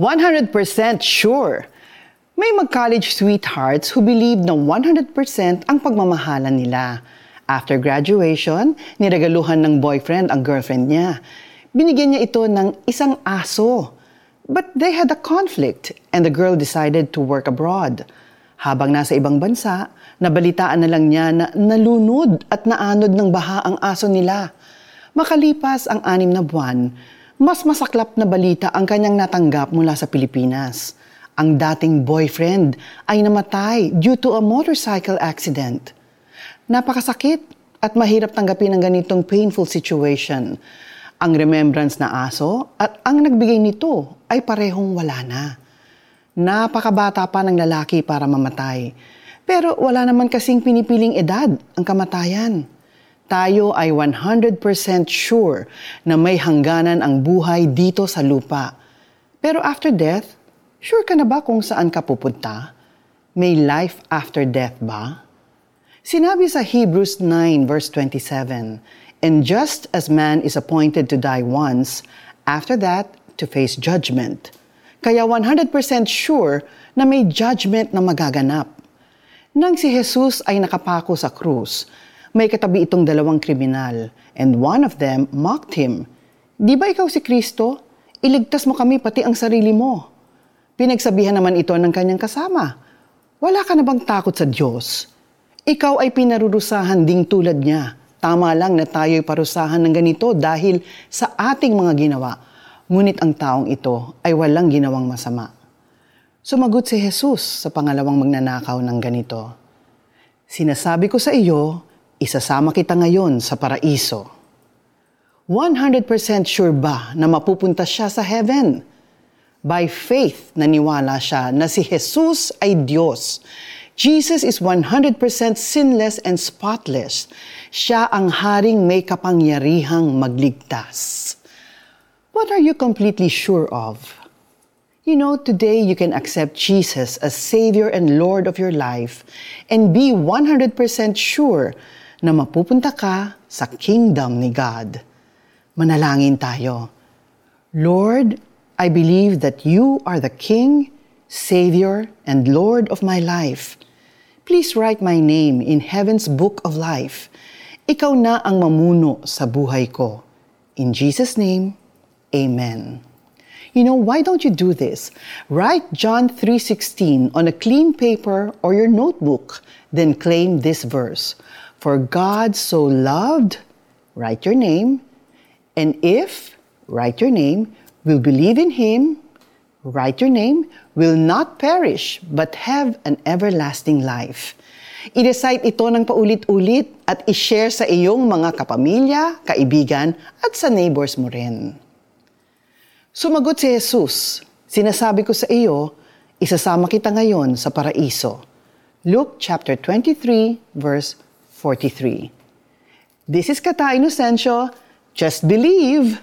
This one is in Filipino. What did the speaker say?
100% sure. May mag-college sweethearts who believe na 100% ang pagmamahalan nila. After graduation, niregaluhan ng boyfriend ang girlfriend niya. Binigyan niya ito ng isang aso. But they had a conflict and the girl decided to work abroad. Habang nasa ibang bansa, nabalitaan na lang niya na nalunod at naanod ng baha ang aso nila. Makalipas ang anim na buwan, mas masaklap na balita ang kanyang natanggap mula sa Pilipinas. Ang dating boyfriend ay namatay due to a motorcycle accident. Napakasakit at mahirap tanggapin ang ganitong painful situation. Ang remembrance na aso at ang nagbigay nito ay parehong wala na. Napakabata pa ng lalaki para mamatay. Pero wala naman kasing pinipiling edad ang kamatayan tayo ay 100% sure na may hangganan ang buhay dito sa lupa. Pero after death, sure ka na ba kung saan ka pupunta? May life after death ba? Sinabi sa Hebrews 9 verse 27, And just as man is appointed to die once, after that, to face judgment. Kaya 100% sure na may judgment na magaganap. Nang si Jesus ay nakapako sa krus, may katabi itong dalawang kriminal, and one of them mocked him. Di ba ikaw si Kristo? Iligtas mo kami pati ang sarili mo. Pinagsabihan naman ito ng kanyang kasama. Wala ka na bang takot sa Diyos? Ikaw ay pinarurusahan ding tulad niya. Tama lang na tayo'y parusahan ng ganito dahil sa ating mga ginawa. Ngunit ang taong ito ay walang ginawang masama. Sumagot si Jesus sa pangalawang magnanakaw ng ganito. Sinasabi ko sa iyo, isasama kita ngayon sa paraiso. 100% sure ba na mapupunta siya sa heaven? By faith, naniwala siya na si Jesus ay Diyos. Jesus is 100% sinless and spotless. Siya ang haring may kapangyarihang magligtas. What are you completely sure of? You know, today you can accept Jesus as Savior and Lord of your life and be 100% sure na mapupunta ka sa kingdom ni God. Manalangin tayo. Lord, I believe that you are the King, Savior, and Lord of my life. Please write my name in heaven's book of life. Ikaw na ang mamuno sa buhay ko. In Jesus' name, Amen. You know, why don't you do this? Write John 3:16 on a clean paper or your notebook, then claim this verse. For God so loved, write your name, and if, write your name, will believe in him, write your name, will not perish, but have an everlasting life. I-recite ito ng paulit-ulit at i-share sa iyong mga kapamilya, kaibigan, at sa neighbors mo rin. Sumagot si Jesus, sinasabi ko sa iyo, isasama kita ngayon sa paraiso. Luke chapter 23 verse 43. This is Kata Inocencio. Just believe.